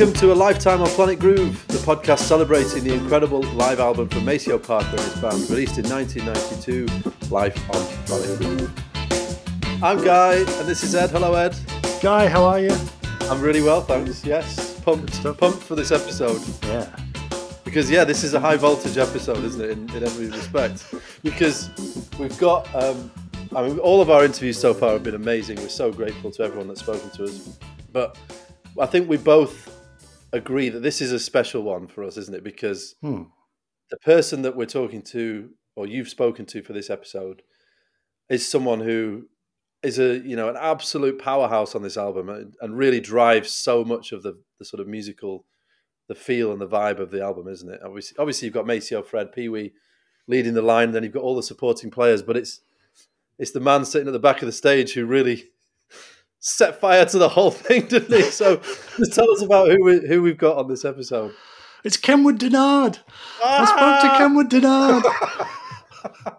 Welcome to A Lifetime on Planet Groove, the podcast celebrating the incredible live album from Maceo Parker and his band, released in 1992, Life on Planet Groove. I'm Guy, and this is Ed. Hello, Ed. Guy, how are you? I'm really well, thanks. Yes, pumped, pumped for this episode. Yeah. Because yeah, this is a high voltage episode, isn't it? In, in every respect, because we've got. Um, I mean, all of our interviews so far have been amazing. We're so grateful to everyone that's spoken to us, but I think we both agree that this is a special one for us, isn't it? Because Hmm. the person that we're talking to, or you've spoken to for this episode, is someone who is a you know an absolute powerhouse on this album and, and really drives so much of the the sort of musical, the feel and the vibe of the album, isn't it? Obviously, obviously you've got Maceo, Fred, Pee Wee leading the line, then you've got all the supporting players, but it's it's the man sitting at the back of the stage who really set fire to the whole thing, didn't he? So just tell us about who we, who we've got on this episode. It's Kenwood Dennard. I spoke Ah! to Kenwood Dennard.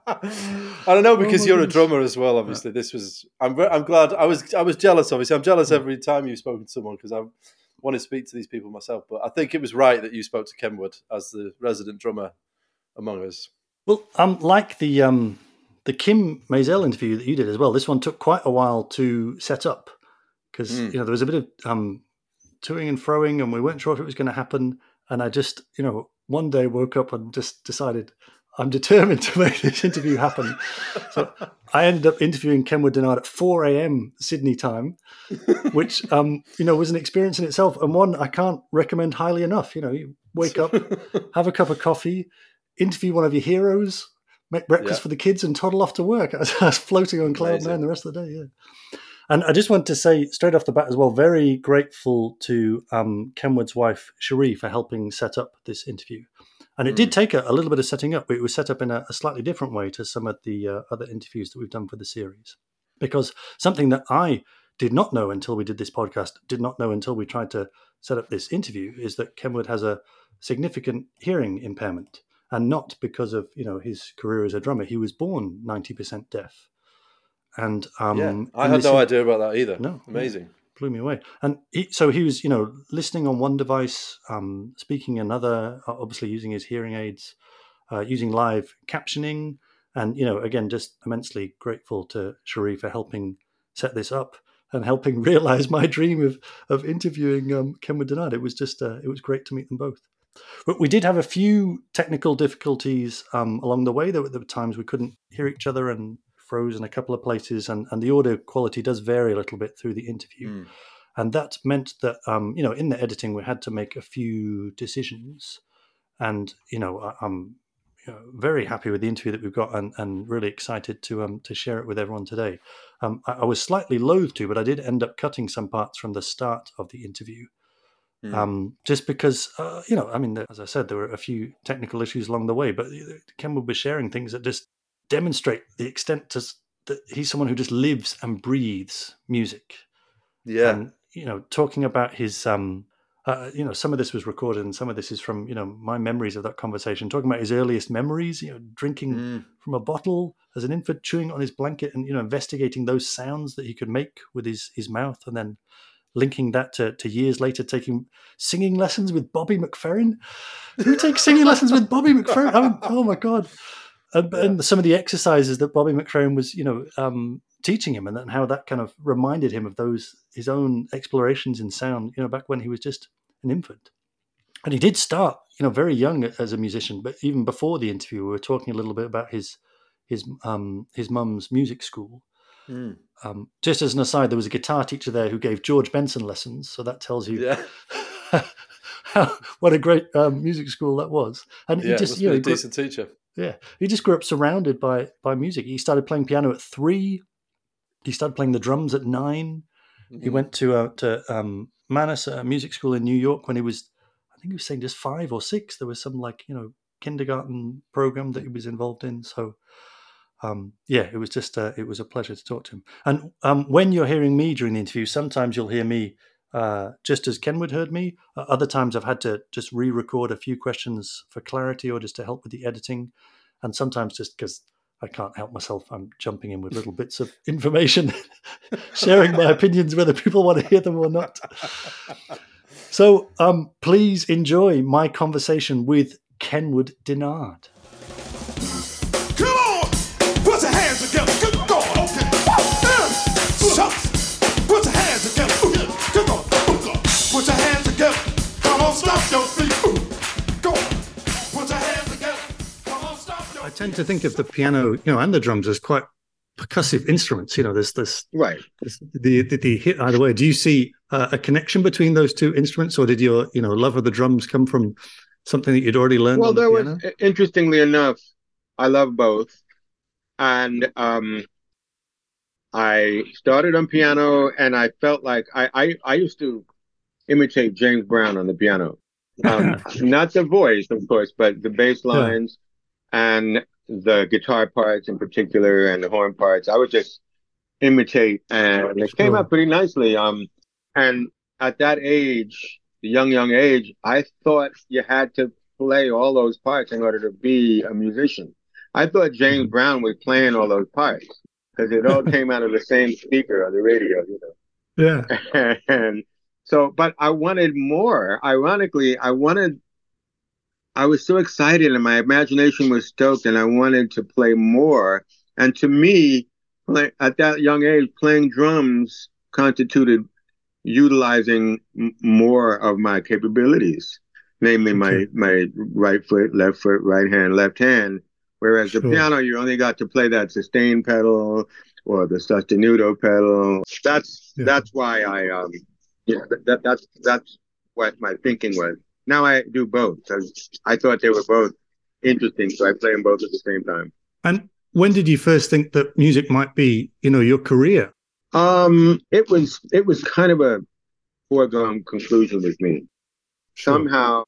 I don't know because my you're a drummer as well. Obviously, this was. I'm. I'm glad. I was. I was jealous. Obviously, I'm jealous every time you've spoken to someone because I want to speak to these people myself. But I think it was right that you spoke to Kenwood as the resident drummer among us. well, um, like the um, the Kim Maisel interview that you did as well. This one took quite a while to set up because Mm. you know there was a bit of um, toing and froing, and we weren't sure if it was going to happen. And I just, you know, one day woke up and just decided I'm determined to make this interview happen. So I ended up interviewing Kenwood Dennard at 4 a.m. Sydney time, which um, you know was an experience in itself, and one I can't recommend highly enough. You know, you wake up, have a cup of coffee, interview one of your heroes, make breakfast Yeah. for the kids, and toddle off to work. I was, I was floating on cloud nine the rest of the day. Yeah. And I just want to say straight off the bat as well, very grateful to um, Kenwood's wife, Cherie, for helping set up this interview. And it did take a, a little bit of setting up, but it was set up in a, a slightly different way to some of the uh, other interviews that we've done for the series. Because something that I did not know until we did this podcast, did not know until we tried to set up this interview, is that Kenwood has a significant hearing impairment, and not because of you know his career as a drummer. He was born ninety percent deaf, and um, yeah, I had no idea about that either. No, amazing. blew me away. And he, so he was, you know, listening on one device, um, speaking another, uh, obviously using his hearing aids, uh, using live captioning, and you know, again, just immensely grateful to Cherie for helping set this up and helping realize my dream of of interviewing um, Kenwood Dennard. It was just, uh, it was great to meet them both. But we did have a few technical difficulties um, along the way. There were, there were times we couldn't hear each other and froze in a couple of places, and, and the audio quality does vary a little bit through the interview Mm. and that meant that um, you know in the editing we had to make a few decisions and you know i'm you know, very happy with the interview that we've got and, and really excited to um, to share it with everyone today um, I, I was slightly loath to but i did end up cutting some parts from the start of the interview Mm. um, just because uh, you know i mean as i said there were a few technical issues along the way but kenwood was sharing things that just demonstrate the extent to, that he's someone who just lives and breathes music yeah, and you know talking about his um uh, you know some of this was recorded and some of this is from you know my memories of that conversation talking about his earliest memories you know drinking Mm. from a bottle as an infant chewing on his blanket and you know investigating those sounds that he could make with his his mouth and then linking that to, to years later taking singing lessons with bobby mcferrin? Who takes singing lessons with bobby mcferrin? I mean, oh my god. And, and some of the exercises that bobby mcferrin was you know um, teaching him and then how that kind of reminded him of those his own explorations in sound you know back when he was just an infant. And he did start you know very young as a musician but even before the interview we were talking a little bit about his his um his mum's music school Mm. um, just as an aside there was a guitar teacher there who gave george benson lessons so that tells you yeah, how, what a great um, music school that was and yeah. he just you know a he grew- decent teacher. yeah, he just grew up surrounded by by music. He started playing piano at three. He started playing the drums at nine. He Mhm. went to uh, to um, Mannes uh, Music School in New York when he was, I think he was saying just five or six. There was some like you know kindergarten program that he was involved in. So, um, yeah, it was just uh, it was a pleasure to talk to him. And um, when you're hearing me during the interview, sometimes you'll hear me uh, just as Kenwood heard me. Uh, other times I've had to just re-record a few questions for clarity or just to help with the editing, and sometimes just because I can't help myself, I'm jumping in with little bits of information, sharing my opinions whether people want to hear them or not. So um, please enjoy my conversation with Kenwood Dennard. Tend to think of the piano, you know, and the drums as quite percussive instruments. You know, there's this, Right. this the, the the hit either way. Do you see uh, a connection between those two instruments, or did your you know love of the drums come from something that you'd already learned? Well, the there piano? was interestingly enough, I love both, and um, I started on piano, and I felt like I I, I used to imitate James Brown on the piano, um, not the voice, of course, but the bass lines and the guitar parts in particular, and the horn parts. I would just imitate, and it came out pretty nicely. Um, and at that age, the young young age, I thought you had to play all those parts in order to be a musician. I thought James Brown was playing all those parts because it all came out of the same speaker on the radio, you know. yeah, and so, but I wanted more. Ironically, I wanted, I was so excited and my imagination was stoked and I wanted to play more. And to me, play, at that young age, playing drums constituted utilizing m- more of my capabilities, namely my, Okay. my right foot, left foot, right hand, left hand. Whereas the piano, you only got to play that sustain pedal or the sostenuto pedal. That's Yeah. that's why I um yeah that that's that's what my thinking was. Now I do both because I thought they were both interesting, so I play them both at the same time. and when did you first think that music might be you know your career? Um, it was it was kind of a foregone conclusion with me. Sure. Somehow,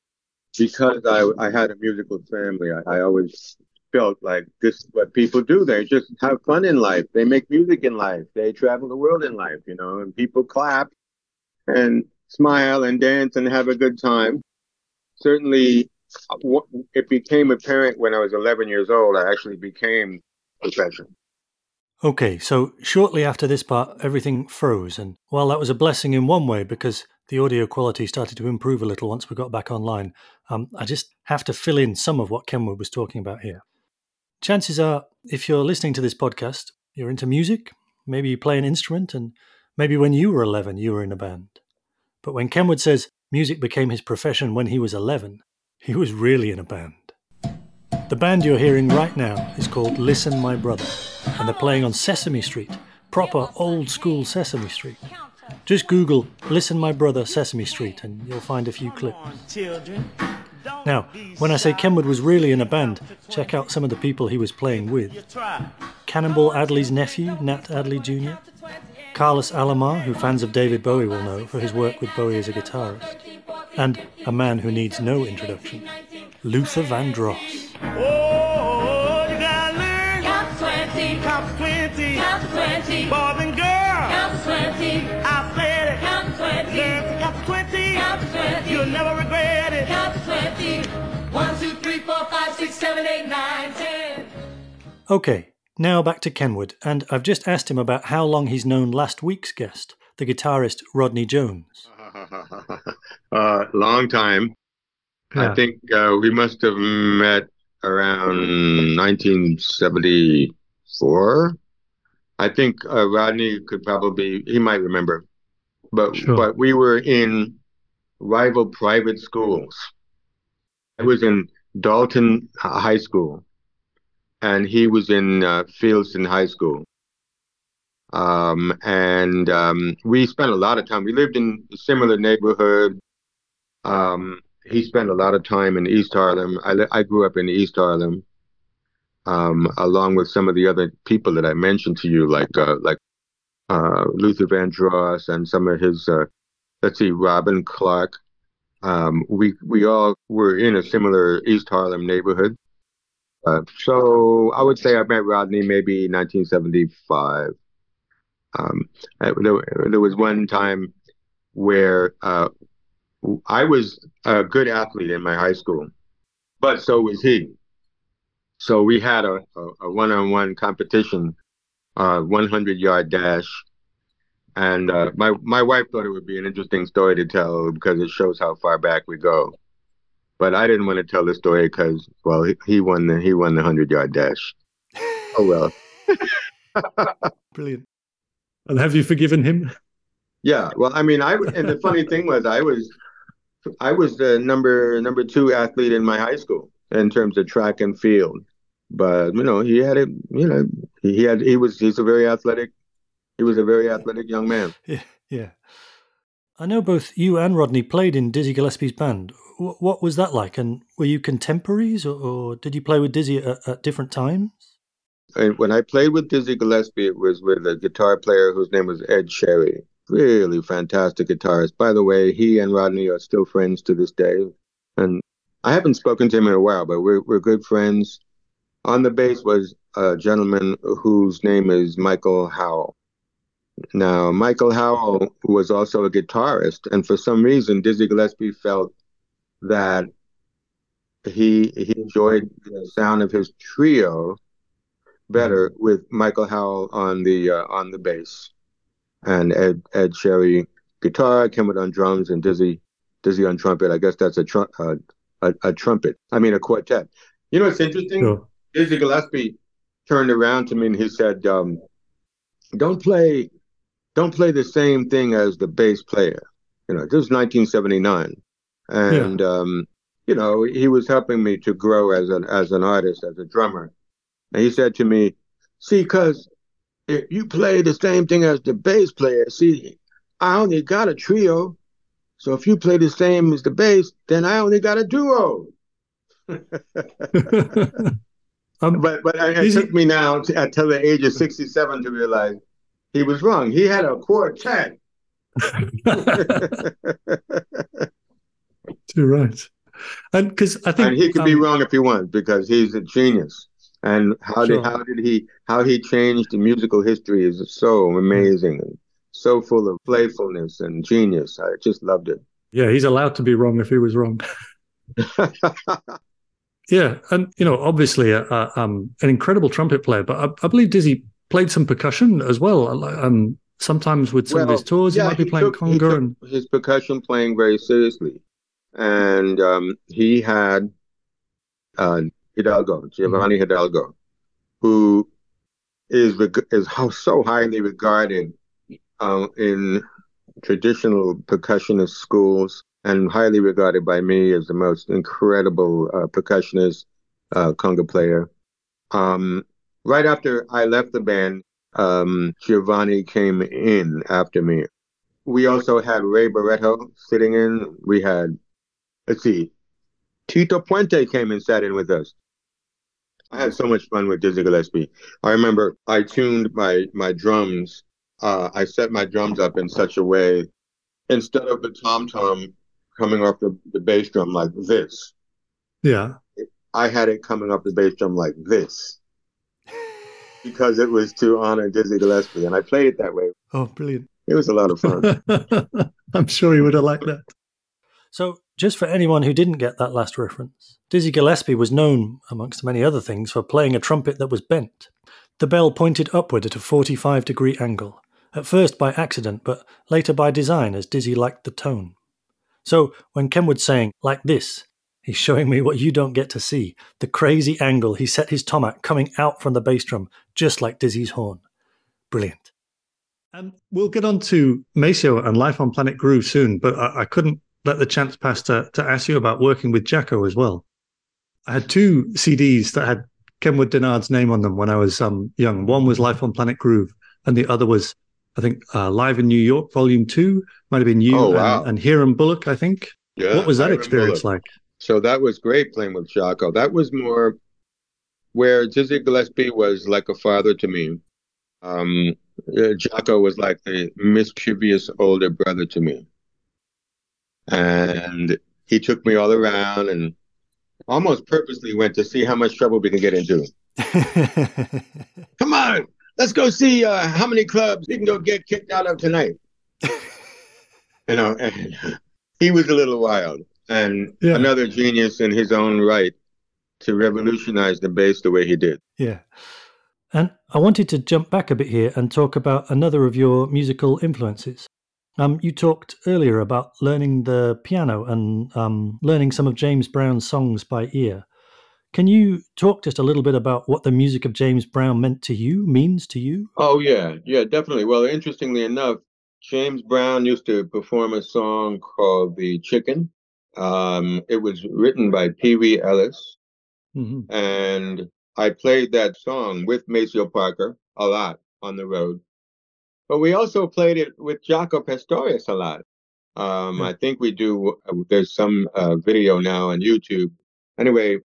because I I had a musical family, I, I always felt like this is what people do. They just have fun in life. They make music in life. They travel the world in life, you know, and people clap and smile and dance and have a good time. Certainly, uh, it became apparent when I was 11 years old. I actually became a professional. Okay, so shortly after this part, everything froze. And while that was a blessing in one way because the audio quality started to improve a little once we got back online, um, I just have to fill in some of what Kenwood was talking about here. Chances are, if you're listening to this podcast, you're into music, maybe you play an instrument, and maybe when you were 11, you were in a band. But when Kenwood says music became his profession when he was 11, he was really in a band. The band you're hearing right now is called Listen My Brother, and they're playing on Sesame Street, proper old school Sesame Street. Just Google Listen My Brother Sesame Street and you'll find a few clips. Now, when I say Kenwood was really in a band, check out some of the people he was playing with. Cannonball Adderley's nephew, Nat Adderley Jr., Carlos Alomar, who fans of David Bowie will know for his work with Bowie as a guitarist, and a man who needs no introduction, Luther Vandross. Oh, you gotta learn. Count to 20. Count to 20. Count to 20. Boys and girls. Count to 20. I said it. Count to 20. Learn to count to 20. Count to 20. You'll never regret it. Count to 20. 1, 2, 3, 4, 5, 6, 7, 8, 9, 10. Okay, now back to Kenwood, and I've just asked him about how long he's known last week's guest, the guitarist Rodney Jones. uh, long time. Yeah. I think uh, we must have met around 1974. I think uh, Rodney could probably he might remember, but Sure. but we were in rival private schools. I was in Dalton High School, and he was in uh, Fieldston High School. Um, and um, we spent a lot of time. We lived in a similar neighborhood. Um, he spent a lot of time in East Harlem. I, I grew up in East Harlem, um, along with some of the other people that I mentioned to you, like uh, like uh, Luther Vandross and some of his. Uh, let's see, Robin Clark. Um, we we all were in a similar East Harlem neighborhood. Uh, so I would say I met Rodney maybe 1975. Um, I- there, there was one time where uh, I was a good athlete in my high school, but so was he. So we had a, one-on-one competition, uh, 100 yard dash. And uh, my my wife thought it would be an interesting story to tell because it shows how far back we go. But I didn't want to tell the story because, well, he, he won the he won the hundred yard dash. Oh well. Brilliant. And have you forgiven him? Yeah, well, I mean, I and the funny thing was, I was, I was the number number two athlete in my high school in terms of track and field. But you know, he had it. You know, he had he was he's a very athletic. He was a very athletic young man. Yeah, yeah. I know both you and Rodney played in Dizzy Gillespie's band. Wh- What was that like? And were you contemporaries, or, or did you play with Dizzy at, at different times? And when I played with Dizzy Gillespie, it was with a guitar player whose name was Ed Cherry. Really fantastic guitarist. By the way, he and Rodney are still friends to this day. And I haven't spoken to him in a while, but we're we're good friends. On the bass was a gentleman whose name is Michael Howell. Now, Michael Howell was also a guitarist, and for some reason, Dizzy Gillespie felt that he he enjoyed the sound of his trio better with Michael Howell on the uh, on the bass, and Ed Ed Cherry guitar, Kenwood on drums, and Dizzy Dizzy on trumpet. I guess that's a tru- uh, a, a trumpet. I mean a quartet. You know what's interesting? Sure. Dizzy Gillespie turned around to me and he said, um, "Don't play, don't play the same thing as the bass player." You know, this was 1979, and um, you know he was helping me to grow as an as an artist, as a drummer. And he said to me, "See, cuz if you play the same thing as the bass player, see, I only got a trio. So if you play the same as the bass, then I only got a duo." um, But but it he- took me now to, until the age of 67 to realize he was wrong. He had a quartet. Too right. And because I think and he could be um, wrong if he wants because he's a genius. And how Sure. did how did he how he changed the musical history is so amazing and so full of playfulness and genius. I just loved it. Yeah, he's allowed to be wrong if he was wrong. Yeah, and you know, obviously, a, a, um, an incredible trumpet player, but I, I believe Dizzy played some percussion as well. Um, sometimes with some of his tours, he might be playing took, he conga and his percussion playing very seriously, and um, he had uh, Hidalgo, Giovanni Hidalgo, who is reg- is how so highly regarded uh, in traditional percussionist schools and highly regarded by me as the most incredible uh, percussionist, uh, conga player. Um, right after I left the band, um, Giovanni came in after me. We also had Ray Barretto sitting in. We had, let's see, Tito Puente came and sat in with us. I had so much fun with Dizzy Gillespie. I remember I tuned my my drums. Uh, I set my drums up in such a way, instead of the tom tom coming off the, the bass drum like this, yeah, I had it coming off the bass drum like this, because it was to honor Dizzy Gillespie, and I played it that way. Oh, brilliant. It was a lot of fun. I'm sure he would have liked that. So, just for anyone who didn't get that last reference, Dizzy Gillespie was known, amongst many other things, for playing a trumpet that was bent. The bell pointed upward at a 45 degree angle, at first by accident, but later by design as Dizzy liked the tone. So, when Kenwood's saying, like this, he's showing me what you don't get to see the crazy angle he set his tom at coming out from the bass drum, just like Dizzy's horn. Brilliant. And we'll get on to Maceo and Life on Planet Groove soon, but I, I couldn't let the chance pass to, to ask you about working with Jaco as well. I had two CDs that had Kenwood Dennard's name on them when I was um, young. One was Life on Planet Groove, and the other was, I think, uh, Live in New York, Volume Two. Might have been you Oh, wow. and, and Hiram Bullock, I think. Yeah, what was that Hiram experience Bullock. like? So that was great playing with Jaco. That was more where Dizzy Gillespie was like a father to me. Um, uh, Jaco was like the mischievous older brother to me. And he took me all around and almost purposely went to see how much trouble we can get into. Come on, let's go see uh, how many clubs we can go get kicked out of tonight. you know, and he was a little wild and Yeah. another genius in his own right to revolutionize the bass the way he did. Yeah. And I wanted to jump back a bit here and talk about another of your musical influences. Um, you talked earlier about learning the piano and um, learning some of James Brown's songs by ear. Can you talk just a little bit about what the music of James Brown meant to you, means to you? Oh yeah, yeah, definitely. Well, interestingly enough, James Brown used to perform a song called "The Chicken." Um, it was written by Pee Wee Ellis, hmm and I played that song with Maceo Parker a lot on the road. But we also played it with Jaco Pastorius a lot. Um, Yeah. I think we do. uh, There's some uh, video now on YouTube. Anyway,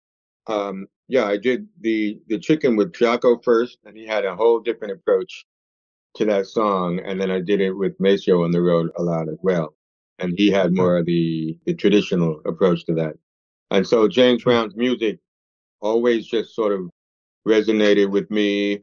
um, yeah, I did the the chicken with Jaco first, and he had a whole different approach to that song. And then I did it with Maceo on the road a lot as well, and he had more of the the traditional approach to that. And so James Brown's music always just sort of resonated with me.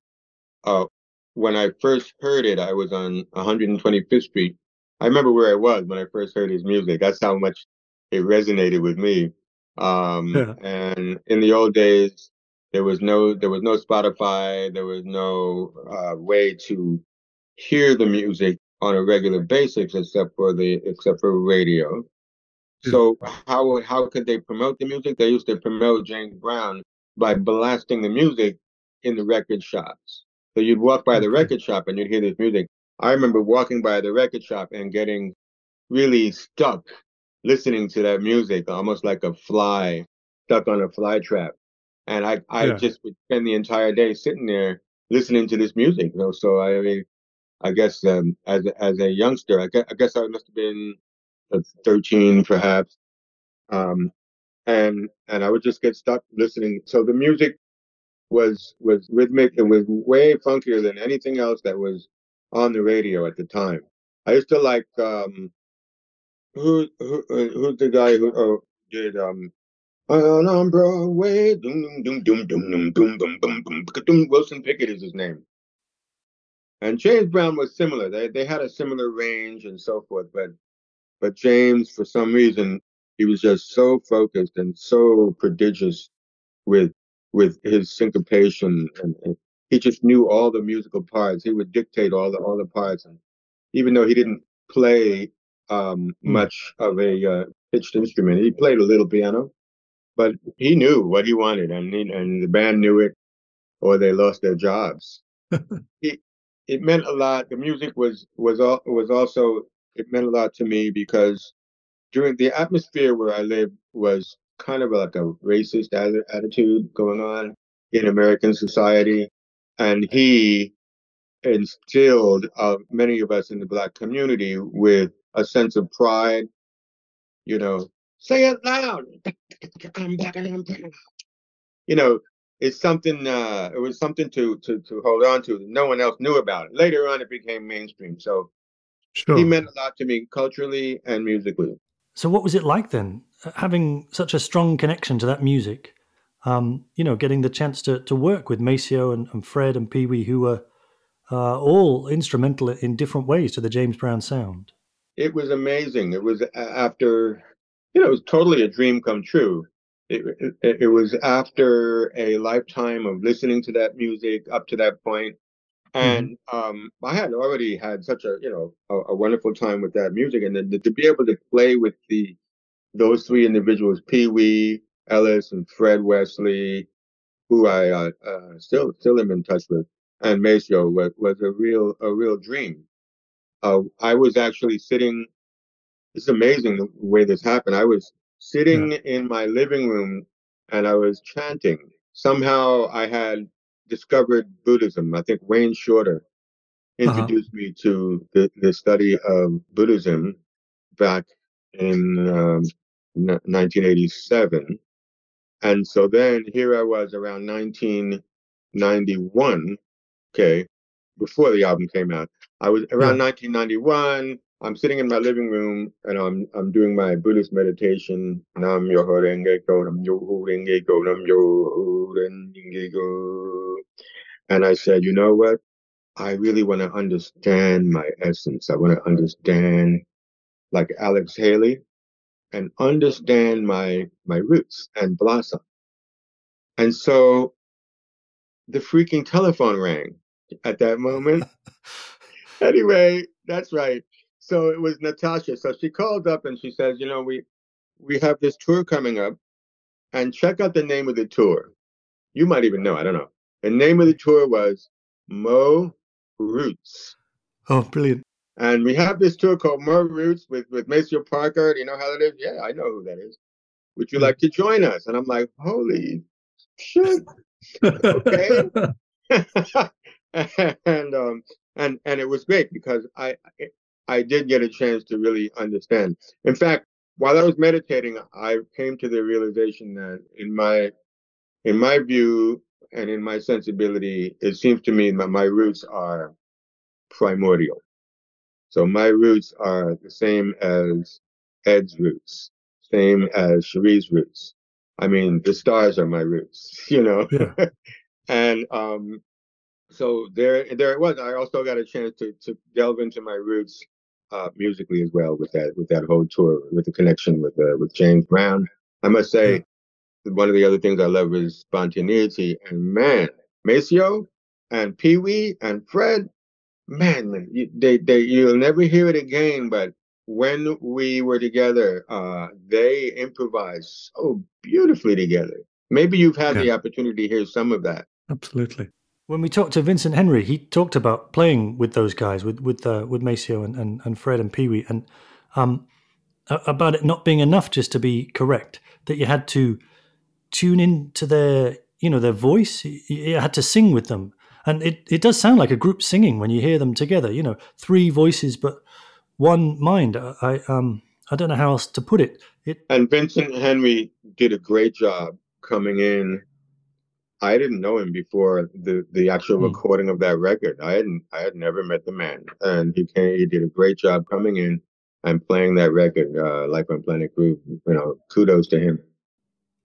Uh, when I first heard it, I was on 125th Street. I remember where I was when I first heard his music. That's how much it resonated with me. Um, Yeah. and in the old days, there was no there was no Spotify. There was no uh, way to hear the music on a regular basis, except for the except for radio. Yeah. So how how could they promote the music? They used to promote James Brown by blasting the music in the record shops. So you'd walk by the record shop and you'd hear this music. I remember walking by the record shop and getting really stuck listening to that music, almost like a fly stuck on a fly trap. And I, I Yeah. just would spend the entire day sitting there listening to this music. You know, so I mean, I guess um, as a- as a youngster, I guess, I guess I must have been uh, 13 perhaps. Um, and and I would just get stuck listening. So the music was was rhythmic. It was way funkier than anything else that was on the radio at the time. I used to like um who who uh, who's the guy who uh, did um on Broadway doom doom doom doom doom doom doom boom boom doom Wilson Pickett is his name. And James Brown was similar. They they had a similar range and so forth, but but James, for some reason, he was just so focused and so prodigious with with his syncopation, and, and he just knew all the musical parts. He would dictate all the all the parts, and even though he didn't play um, Hmm. much of a uh, pitched instrument, he played a little piano, but he knew what he wanted, and he, and the band knew it, or they lost their jobs. it it meant a lot. The music was was all was also it meant a lot to me because during the atmosphere where I lived was kind of like a racist attitude going on in American society, and he instilled uh, many of us in the black community with a sense of pride. You know, say it loud. I'm black and I'm proud. You know, it's something. Uh, it was something to to to hold on to. No one else knew about it. Later on, it became mainstream. So Sure. he meant a lot to me culturally and musically. So, what was it like then, having such a strong connection to that music? Um, you know, getting the chance to, to work with Maceo and, and Fred and Pee Wee, who were uh, all instrumental in different ways to the James Brown sound. It was amazing. It was after, you know, it was totally a dream come true. It, it, it was after a lifetime of listening to that music up to that point. And um, I had already had such a, you know, a, a wonderful time with that music. And then to be able to play with the those three individuals, Pee Wee, Ellis, and Fred Wesley, who I uh, uh, still still am in touch with, and Maceo was, was a real a real dream. Uh, I was actually sitting. It's amazing the way this happened. I was sitting in my living room and I was chanting. Somehow I had discovered Buddhism. I think Wayne Shorter introduced me to the, the study of Buddhism back in um, 1987. And so then here I was around 1991, okay, before the album came out. I was around 1991. I'm sitting in my living room and I'm I'm doing my Buddhist meditation. Nam myoho renge kyo, nam myoho renge kyo, nam myoho renge kyo. And I said, you know what? I really want to understand my essence. I want to understand, like Alex Haley, and understand my my roots and blossom. And so the freaking telephone rang. at that moment. anyway, that's right. So it was Natasha. So she called up and she says, you know, we we have this tour coming up, and check out the name of the tour. You might even know. I don't know. The name of the tour was Mo Roots. Oh, brilliant. And we have this tour called Mo Roots with, with Maceo Parker. Do you know how that is? Yeah, I know who that is. Would you like to join us? And I'm like, holy shit. Okay. and um and and it was great because I I did get a chance to really understand. In fact, while I was meditating, I came to the realization that in my in my view and in my sensibility, it seems to me that my roots are primordial. So my roots are the same as Ed's roots, same as Cherie's roots. I mean, the stars are my roots, you know. Yeah. and um, so there, there it was. I also got a chance to to delve into my roots uh, musically as well with that with that whole tour, with the connection with uh, with James Brown. I must say, one of the other things I love is spontaneity. And man, Maceo and Pee Wee and Fred, man, man, you- they they you'll never hear it again. But when we were together, uh, they improvised so beautifully together. Maybe you've had the opportunity to hear some of that. Absolutely. When we talked to Vincent Henry, he talked about playing with those guys, with with uh, with Maceo and, and, and Fred and Pee Wee, and um, a- about it not being enough just to be correct, that you had to tune in to their you know their voice. You, you had to sing with them, and it, it does sound like a group singing when you hear them together. You know, three voices but one mind. I, I um I don't know how else to put it. It And Vincent Henry did a great job coming in. I didn't know him before the the actual Hmm. recording of that record. I hadn't I had never met the man, and he came. He did a great job coming in and playing that record, uh, Life on Planet Groove. You know, kudos to him.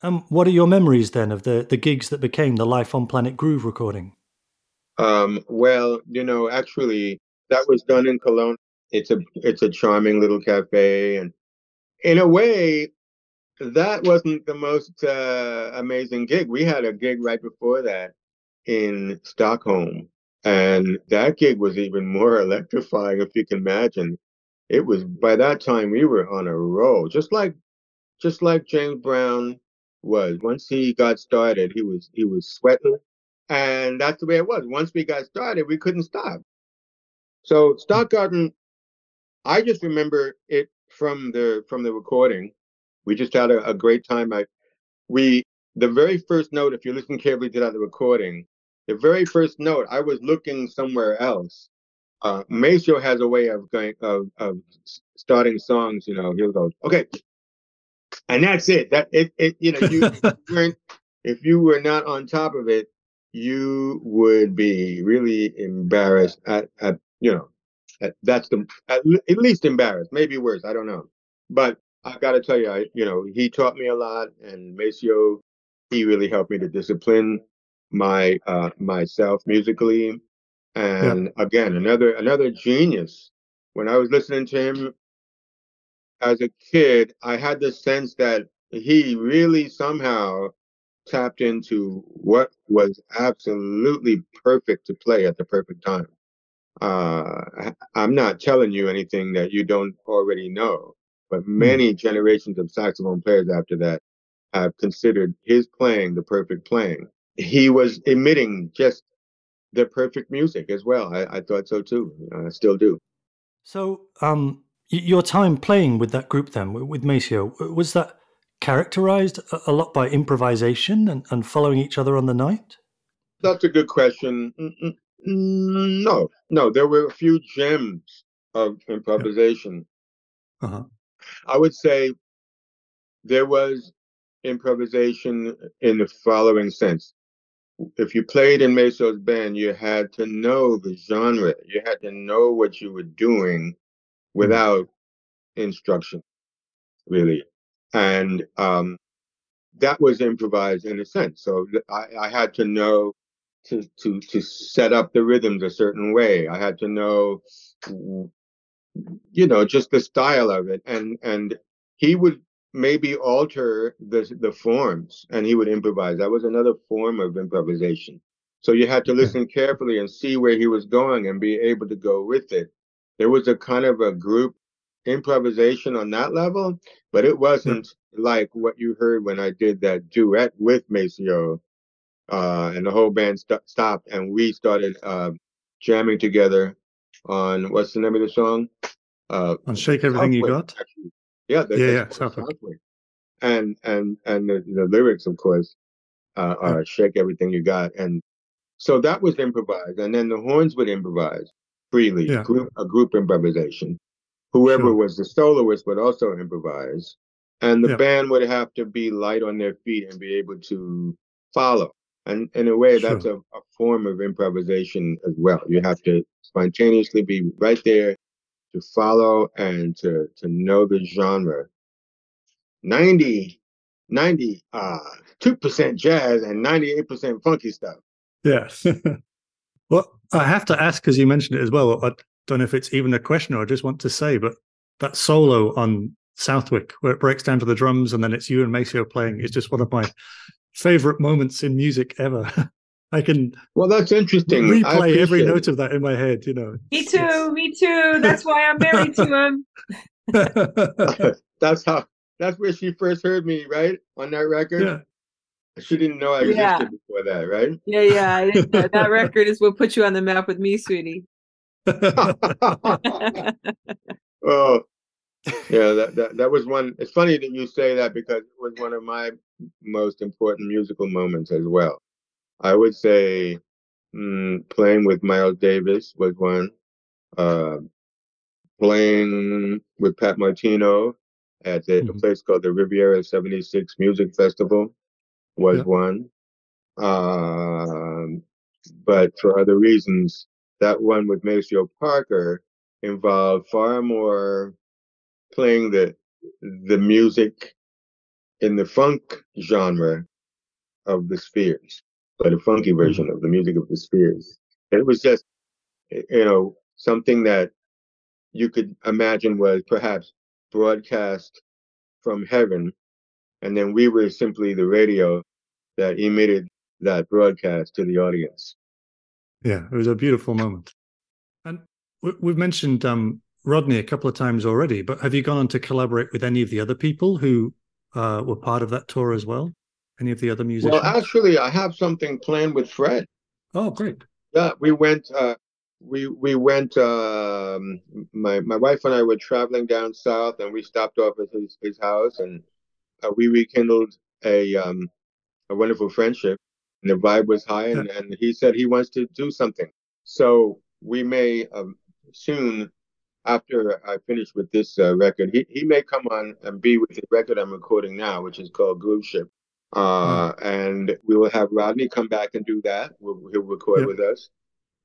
um what are your memories then of the the gigs that became the Life on Planet Groove recording? Um, well, you know, actually, that was done in Cologne. It's a it's a charming little cafe, and in a way, that wasn't the most uh, amazing gig. We had a gig right before that in Stockholm, and that gig was even more electrifying, if you can imagine. It was by that time we were on a roll, just like just like James Brown was. Once he got started, he was he was sweating, and that's the way it was. Once we got started, we couldn't stop. So Stockgarden, I just remember it from the from the recording. We just had a, a great time. I we the very first note, if you listen carefully to that recording, the very first note, I was looking somewhere else. Uh, Maceo has a way of going of of starting songs. You know, he'll go, okay, and that's it. That it, it you know you weren't if you were not on top of it, you would be really embarrassed at, at you know at, that's the at, at least embarrassed, maybe worse. I don't know, but I've got to tell you, I you know he taught me a lot, and Maceo he really helped me to discipline my uh myself musically, and again another another genius. When I was listening to him as a kid, I had the sense that he really somehow tapped into what was absolutely perfect to play at the perfect time. Uh, I'm not telling you anything that you don't already know, but many generations of saxophone players after that have considered his playing the perfect playing. He was emitting just the perfect music as well. I, I thought so too. I still do. So, um, your time playing with that group then, with Maceo, was that characterized a- lot by improvisation and, and following each other on the night? That's a good question. Mm, mm, mm, No, no, there were a few gems of improvisation. Uh-huh. I would say there was improvisation in the following sense. If you played in Maceo's band, you had to know the genre. You had to know what you were doing without instruction, really. And um, that was improvised in a sense. So I, I had to know to, to, to set up the rhythms a certain way. I had to know, you know, just the style of it. And, and he would maybe alter the, the forms and he would improvise. That was another form of improvisation. So you had to listen carefully and see where he was going and be able to go with it. There was a kind of a group improvisation on that level, but it wasn't like what you heard when I did that duet with Maceo. Uh, and the whole band st- stopped and we started uh, jamming together on what's the name of the song? Uh, On Shake Everything You Got. actually. Yeah, Yeah, that's yeah, called Southwick. Southwick. And and and the, the lyrics, of course, uh, are "Shake Everything You Got," and so that was improvised. And then the horns would improvise freely, Yeah. group a group improvisation. Whoever Sure. was the soloist would also improvise, and the Yeah. band would have to be light on their feet and be able to follow. And in a way, that's a, a form of improvisation as well. You have to spontaneously be right there to follow and to to know the genre. 90 90 uh 2% jazz and 98% funky stuff. Yeah. well, I have to ask because you mentioned it as well. I don't know if it's even a question or I just want to say, but that solo on Southwick, where it breaks down to the drums and then it's you and Maceo playing, is just one of my favorite moments in music ever. I can Well, that's interesting. I replay every note it. of that in my head, you know. Me too, me too. That's why I'm married to him. That's how that's where she first heard me, right? On that record. yeah. She didn't know I existed Yeah. before that, right? Yeah, yeah. I. That record is what put you on the map with me, sweetie. oh, yeah, that, that that was one. It's funny that you say that because it was one of my most important musical moments as well. I would say mm, playing with Miles Davis was one. Uh, playing with Pat Martino at the, a Mhm. place called the Riviera 76 Music Festival was Yeah. one. Um, but for other reasons, that one with Maceo Parker involved far more playing the the music in the funk genre of the Spheres, but a funky hmm. version of the music of the Spheres. It was just, you know, something that you could imagine was perhaps broadcast from heaven, and then we were simply the radio that emitted that broadcast to the audience. Yeah, it was a beautiful moment. And we- we've mentioned um, Rodney a couple of times already, but have you gone on to collaborate with any of the other people who uh, were part of that tour as well? Any of the other musicians? Well, actually, I have something planned with Fred. oh, great. Yeah, we went. Uh, we we went. Um, my my wife and I were traveling down south, and we stopped off at his his house, and uh, we rekindled a um a wonderful friendship. The vibe was high, and, and he said he wants to do something. So we may um, soon, after I finish with this uh, record, he he may come on and be with the record I'm recording now, which is called Groove Ship. Uh, and we will have Rodney come back and do that. We'll, he'll record Yep. with us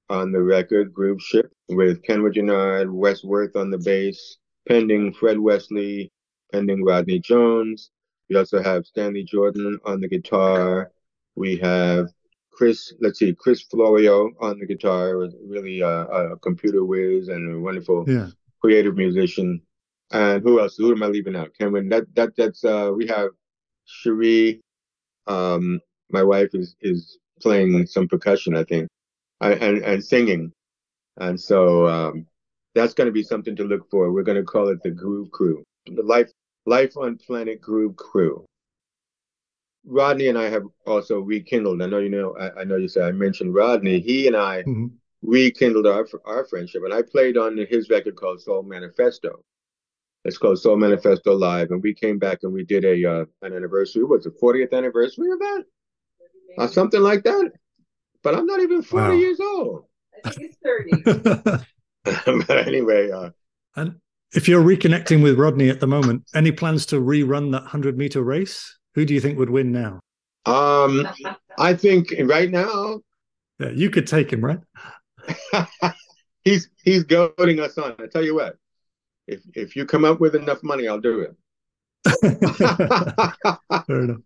on the record Groove Ship with Ken Reginard, Wes Worth on the bass, pending Fred Wesley, pending Rodney Jones. We also have Stanley Jordan on the guitar. We have Chris, let's see, Chris Florio on the guitar, was really uh, a computer whiz and a wonderful Yeah. creative musician. And who else? Who am I leaving out? Cameron. That that that's uh we have Cherie. Um my wife is is playing some percussion, I think. I, and and singing. And so um that's gonna be something to look for. We're gonna call it the Groove Crew. The Life Life on Planet Groove Crew. Rodney and I have also rekindled. I know you know. I, I know you said I mentioned Rodney. He and I Mhm. rekindled our our friendship, and I played on his record called Soul Manifesto. It's called Soul Manifesto Live, and we came back and we did a uh, an anniversary. What's the 40th anniversary of that? Or something like that. But I'm not even 40 Wow. years old. I think it's 30. but anyway, uh, and if you're reconnecting with Rodney at the moment, any plans to rerun that 100 meter race? Who do you think would win now? um, I think right now Yeah, you could take him, right? he's he's goading us on. I tell you what, if if you come up with enough money, I'll do it. Fair enough.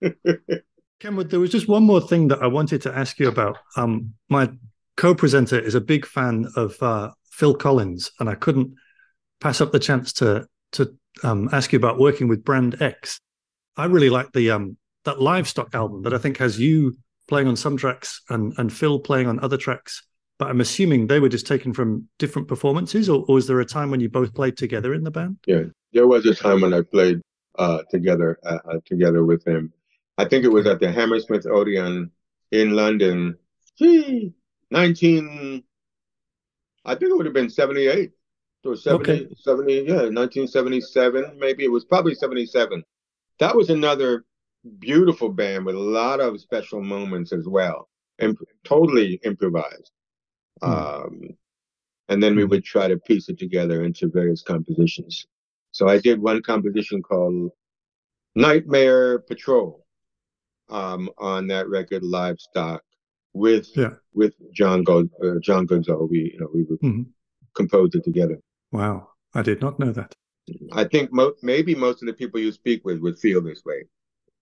Kenwood, there was just one more thing that I wanted to ask you about. Um, my co-presenter is a big fan of uh, Phil Collins, and I couldn't pass up the chance to to um, ask you about working with Brand X. I really like the um, that livestock album that I think has you playing on some tracks and and Phil playing on other tracks. But I'm assuming they were just taken from different performances, or, or was there a time when you both played together in the band? Yeah, there was a time when I played uh, together uh, uh, together with him. I think it was at the Hammersmith Odeon in London. Gee, 19, I think it would have been 78 or 70, Okay. 70, yeah, 1977, maybe. It was probably 77. That was another beautiful band with a lot of special moments as well, and totally improvised. Hmm. Um, and then we Hmm. would try to piece it together into various compositions. So I did one composition called Nightmare Patrol um, on that record, Livestock, with Yeah. with John Go uh, John Goodsall. We you know we would Mhm. composed it together. Wow, I did not know that. I think mo- maybe most of the people you speak with would feel this way.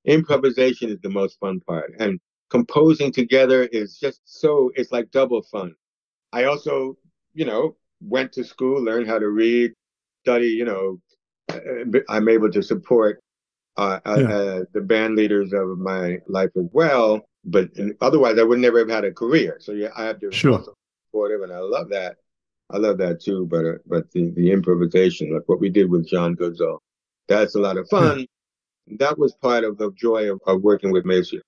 Improvisation is the most fun part, and composing together is just so it's like double fun. I also, you know, went to school, learned how to read, study. You know, uh, I'm able to support uh, uh, Yeah. uh, the band leaders of my life as well. But otherwise, I would never have had a career. So yeah, I have to Sure. also support it, and I love that. I love that too. But uh, but the the improvisation, like what we did with John Goodsall, that's a lot of fun. That was part of the joy of, of working with Maceo.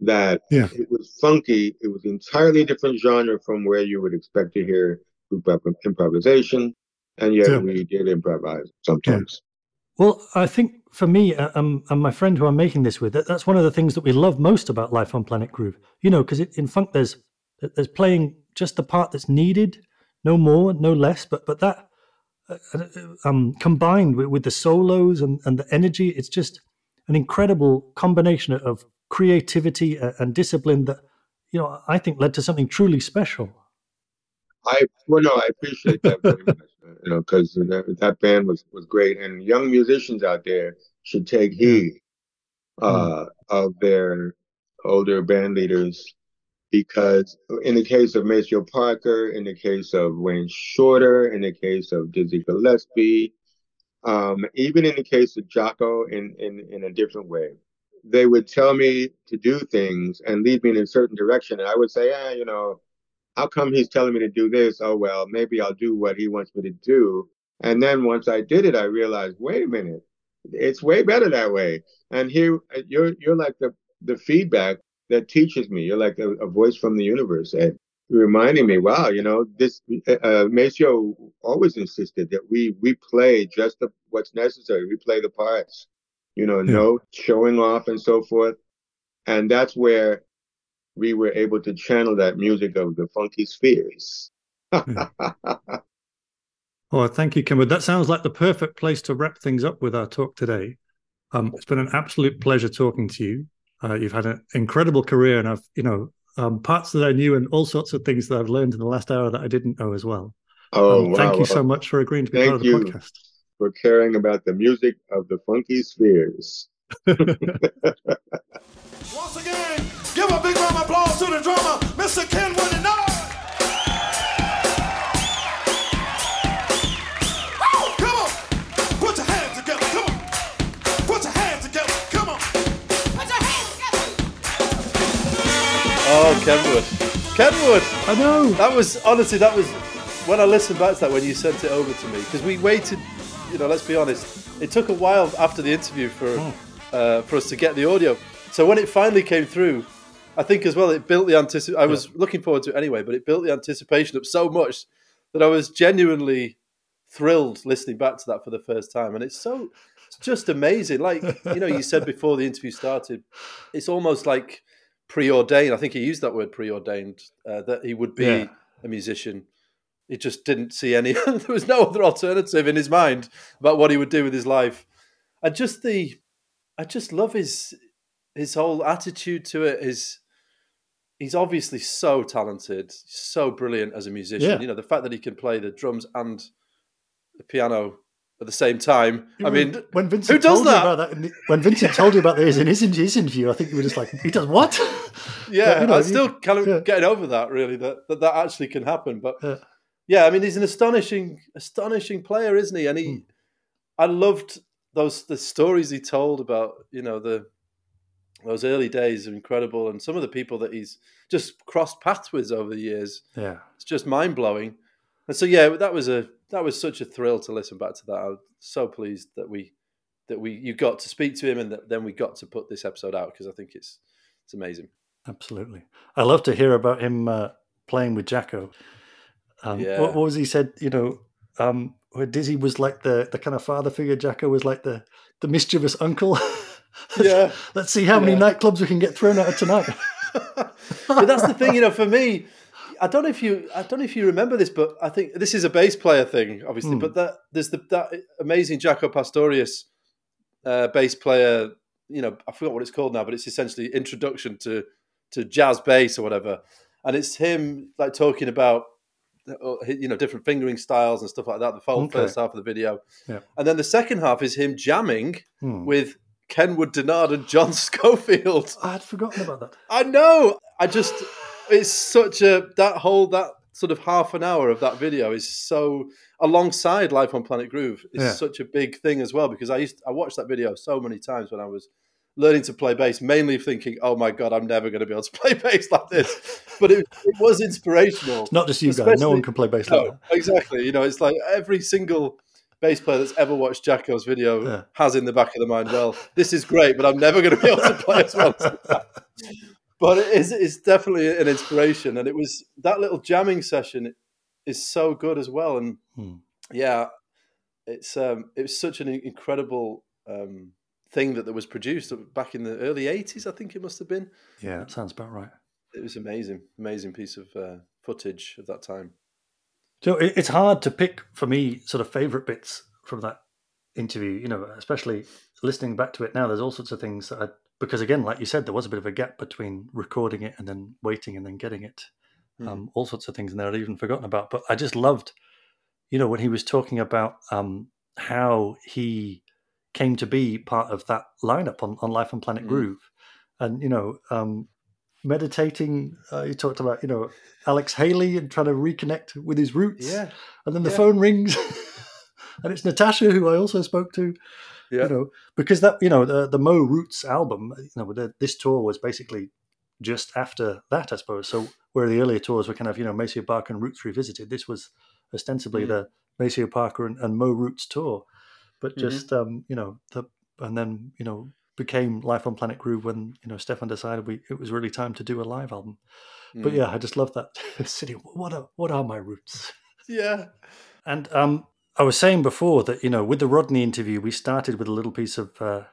That Yeah. it was funky. It was entirely different genre from where you would expect to hear group imp- improvisation, and yet Yeah. we did improvise sometimes. Well, I think for me uh, um, and my friend who I'm making this with, that's one of the things that we love most about Life on Planet Groove. You know, because in funk there's there's playing just the part that's needed, no more, no less. But but that uh, uh, um, combined with, with the solos and, and the energy, it's just an incredible combination of creativity uh, and discipline that you know I think led to something truly special. I well, no, I appreciate that very much. You know, because that, that band was was great, and young musicians out there should take heed uh, of their older band leaders, because in the case of Maceo Parker, in the case of Wayne Shorter, in the case of Dizzy Gillespie, um, even in the case of Jaco, in in in a different way, they would tell me to do things and lead me in a certain direction, and I would say, ah, you know how come he's telling me to do this? Oh, well, maybe I'll do what he wants me to do. And then once I did it, I realized, wait a minute, it's way better that way. And here, you're you're like the the feedback that teaches me. You're like a, a voice from the universe, Ed, reminding me, wow, you know, this uh, Maceo always insisted that we we play just the, what's necessary. We play the parts, you know, Yeah. no showing off and so forth. And that's where we were able to channel that music of the funky spheres. Oh, thank you, Kenwood. That sounds like the perfect place to wrap things up with our talk today. Um, it's been an absolute pleasure talking to you. Uh, you've had an incredible career, and I've, you know, um, parts that I knew and all sorts of things that I've learned in the last hour that I didn't know as well. oh, Um, wow. thank you well, so much for agreeing to be thank part of the you. podcast. for caring about the music of the funky spheres. Once again, give a big round of applause to the drummer, Mr. Kenwood Dennard. Oh, Kenwood. Kenwood! I know. That was, honestly, that was, when I listened back to that, when you sent it over to me, because we waited, you know, let's be honest, it took a while after the interview for, uh, for us to get the audio. So when it finally came through, I think as well, it built the anticipation. I was looking forward to it anyway, but it built the anticipation up so much that I was genuinely thrilled listening back to that for the first time. And it's so, it's just amazing. Like, you know, you said before the interview started, it's almost like preordained. I think he used that word preordained, uh, that he would be Yeah. a musician. He just didn't see any, there was no other alternative in his mind about what he would do with his life. And just the, I just love his, his whole attitude to it. His, he's obviously so talented, so brilliant as a musician. Yeah. You know, the fact that he can play the drums and the piano at the same time. I mean, when Vincent who does told that? You about that the- when Vincent told you about this in his, his interview, I think you were just like, he does what? yeah, But, you know, I'm still kind of yeah. getting over that. Really, that, that that actually can happen. But Yeah. yeah, I mean, he's an astonishing, astonishing player, isn't he? And he, Hmm. I loved those the stories he told about you know the those early days are incredible, and some of the people that he's just crossed paths with over the years, Yeah. it's just mind blowing. And so yeah, that was a that was such a thrill to listen back to that. I'm so pleased that we that we you got to speak to him, and that then we got to put this episode out because I think it's it's amazing. Absolutely. I love to hear about him uh, playing with Jaco. Um, Yeah. what, what was he said? You know, um, where Dizzy was like the, the kind of father figure. Jaco was like the, the mischievous uncle. Yeah. Let's see how many Yeah. nightclubs we can get thrown out of tonight. but that's the thing, you know, for me, I don't know if you, I don't know if you remember this, but I think this is a bass player thing, obviously. Hmm. But that there's the that amazing Jaco Pastorius uh, bass player. You know, I forgot what it's called now, but it's essentially introduction to to jazz bass or whatever. And it's him like talking about uh, you know different fingering styles and stuff like that. The whole Okay. first half of the video, Yeah. and then the second half is him jamming Hmm. with Kenwood Dennard and John Scofield. I had forgotten about that. I know. I just it's such a that whole that sort of half an hour of that video is so alongside Life on Planet Groove is Yeah. such a big thing as well because I used I watched that video so many times when I was learning to play bass, mainly thinking, "Oh my god, I'm never going to be able to play bass like this." But it, it was inspirational. Not just you guys. No one can play bass like No, that. exactly. You know, it's like every single bass player that's ever watched Jaco's video Yeah. has in the back of the mind, well, this is great, but I'm never going to be able to play as well. as that." But it is, it's definitely an inspiration, and it was that little jamming session is so good as well. And Hmm. yeah, it's um, it was such an incredible um, thing that that was produced back in the early '80s. I think it must have been. Yeah, that sounds about right. It was amazing, amazing piece of uh, footage of that time. So it's hard to pick for me sort of favorite bits from that interview. You know, especially listening back to it now. There's all sorts of things that I, because again, like you said, there was a bit of a gap between recording it and then waiting and then getting it. Um, all sorts of things in there I'd even forgotten about. But I just loved, you know, when he was talking about um, how he came to be part of that lineup on, on Life on Planet Mm. Groove, and you know, um, meditating. Uh, he talked about you know Alex Haley and trying to reconnect with his roots. Yeah, And then the Yeah. phone rings, and it's Natasha who I also spoke to. Yeah, You know, because that you know the the Mo Roots album, you know, the, this tour was basically just after that, I suppose. So where the earlier tours were kind of you know Maceo Parker and Roots revisited, this was ostensibly Mm. the Maceo Parker and, and Mo Roots tour, but Mhm. just um, you know the and then you know became Life on Planet Groove when you know Stefan decided we it was really time to do a live album. But Mm. yeah, I just love that city. What are what are my roots? yeah. And um, I was saying before that you know, with the Rodney interview, we started with a little piece of uh,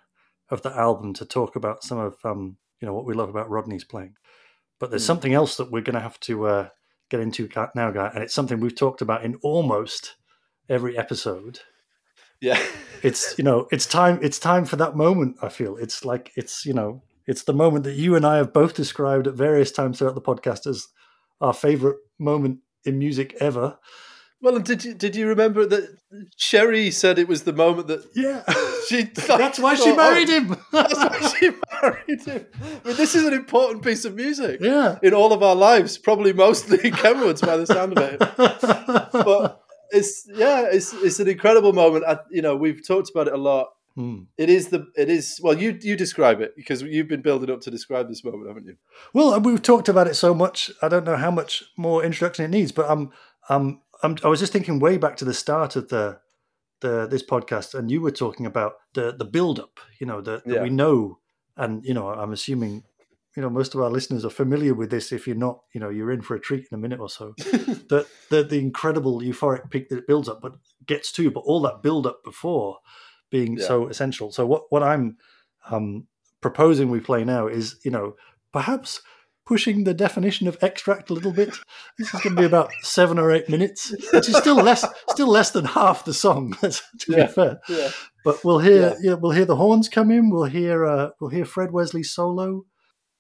of the album to talk about some of um, you know what we love about Rodney's playing. But there's Hmm. something else that we're going to have to uh, get into now, guy, and it's something we've talked about in almost every episode. Yeah. It's you know, it's time. It's time for that moment. I feel it's like it's you know, it's the moment that you and I have both described at various times throughout the podcast as our favorite moment in music ever. Well, did you did you remember that Sherry said it was the moment that Yeah. she? That's why she married oh, him. That's why she married him. I mean, this is an important piece of music yeah. in all of our lives. Probably mostly Kenwood's by the sound of it. But it's yeah, it's it's an incredible moment. I, you know, we've talked about it a lot. Hmm. It is the it is well. You you describe it because you've been building up to describe this moment, haven't you? Well, we've talked about it so much. I don't know how much more introduction it needs, but um, um, I'm, I was just thinking way back to the start of the the this podcast, and you were talking about the the build up. You know, that that Yeah. we know, and you know, I'm assuming. You know, most of our listeners are familiar with this. If you're not, you know, you're in for a treat in a minute or so. the, the the incredible euphoric peak that it builds up, but gets to, but all that build up before being Yeah. so essential. So what what I'm um, proposing we play now is, you know, perhaps pushing the definition of extract a little bit. This is going to be about seven or eight minutes, which is still less still less than half the song. to Yeah. be fair, Yeah. but we'll hear Yeah. yeah. we'll hear the horns come in. We'll hear uh, we'll hear Fred Wesley's solo.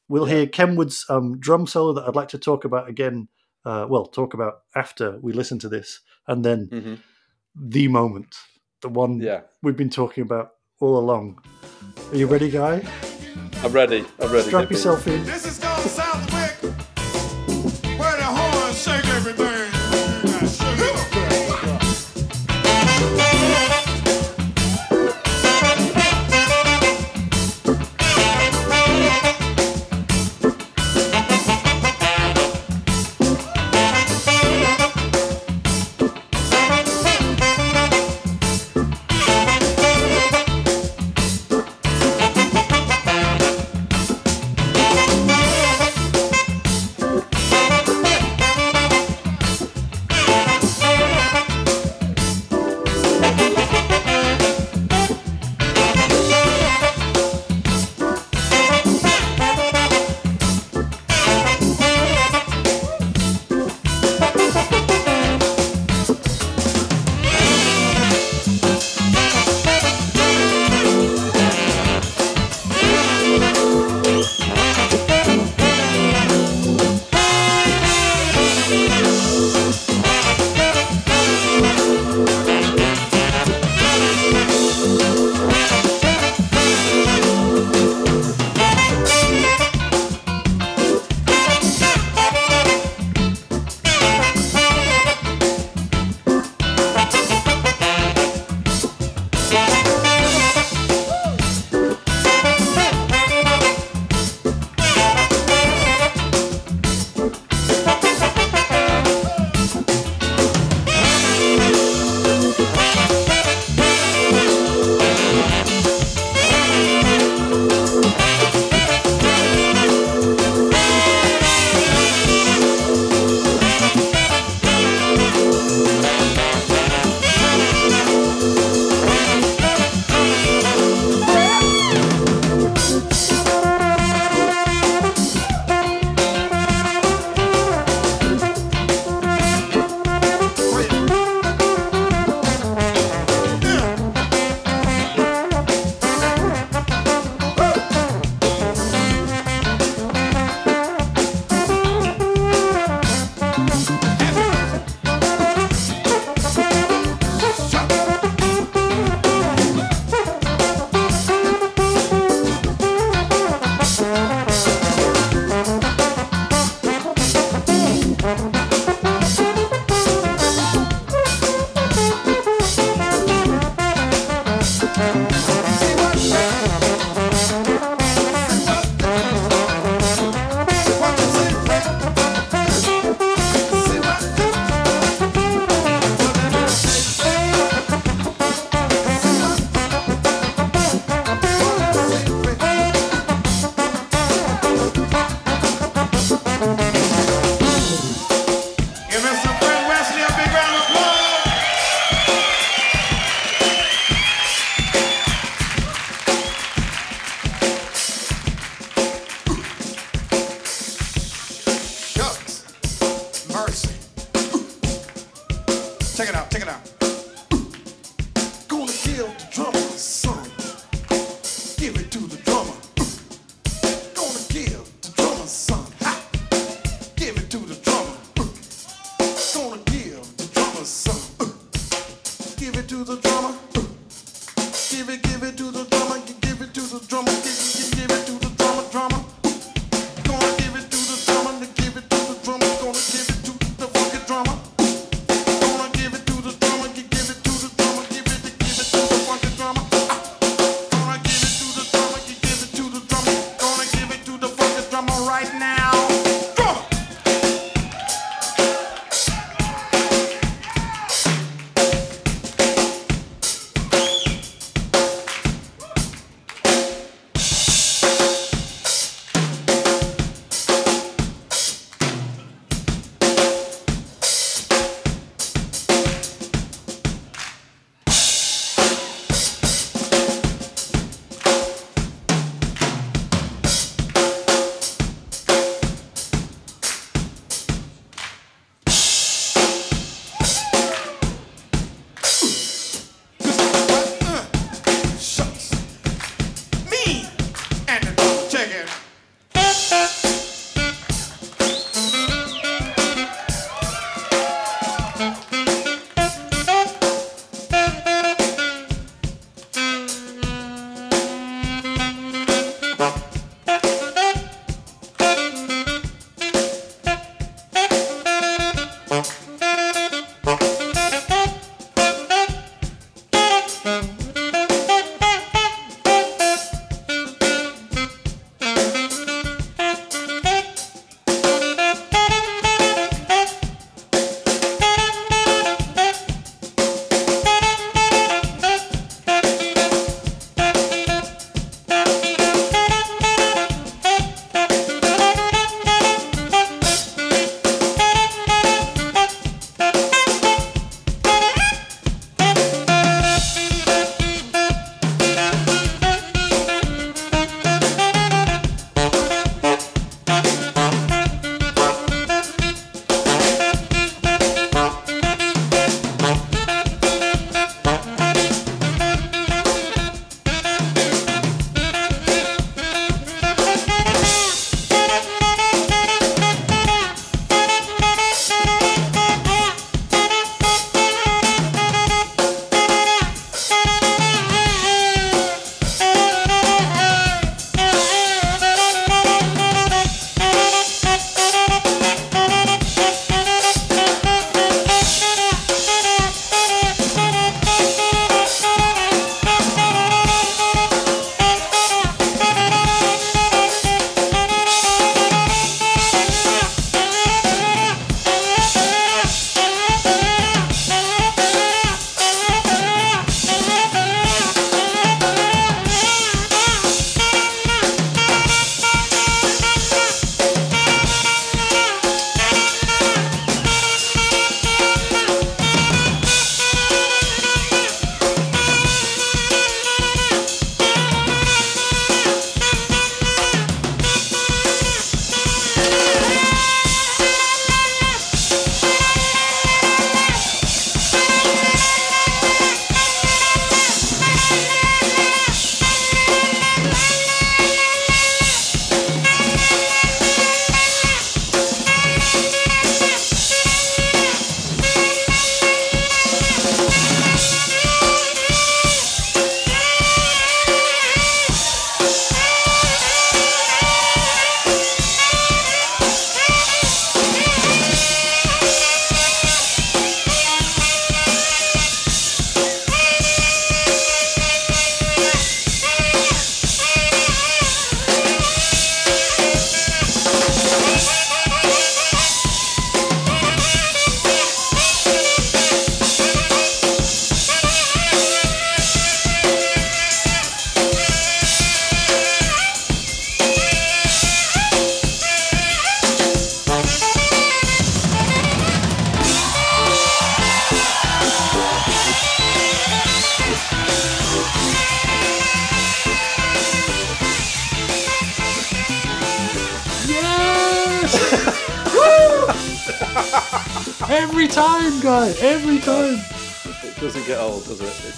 We'll Yeah. hear Kenwood's um, drum solo that I'd like to talk about again. Uh, well, talk about after we listen to this, and then Mhm. the moment, the one Yeah. we've been talking about all along. Are you ready, guy? I'm ready. I'm ready. Strap Nippy. yourself in.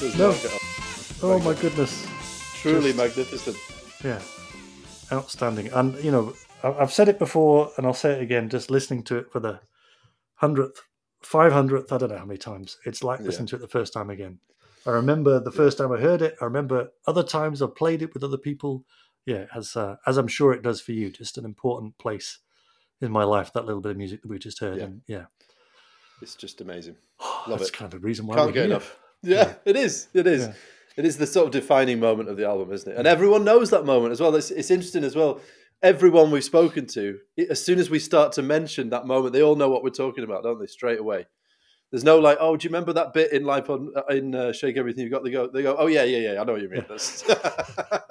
Old, does it? It does No. old. Oh my goodness. Truly Just- magnificent. Yeah, outstanding. And you know, I've said it before, and I'll say it again. Just listening to it for the hundredth, five hundredth, I don't know how many times. It's like listening to it the first time again. I remember the first time I heard it. I remember other times I've played it with other people. Yeah, as uh, as I'm sure it does for you. Just an important place in my life. That little bit of music that we just heard. Yeah. And yeah, It's just amazing. Love that's it. kind of the reason why Can't we're get here. enough. Yeah, it is. It is. Yeah. It is the sort of defining moment of the album, isn't it? And everyone knows that moment as well. It's, it's interesting as well. Everyone we've spoken to, it- as soon as we start to mention that moment, they all know what we're talking about, don't they? Straight away. There's no like, oh, do you remember that bit in Life on in uh, Shake Everything You've Got? They go, they go, oh yeah, yeah, yeah. I know what you mean.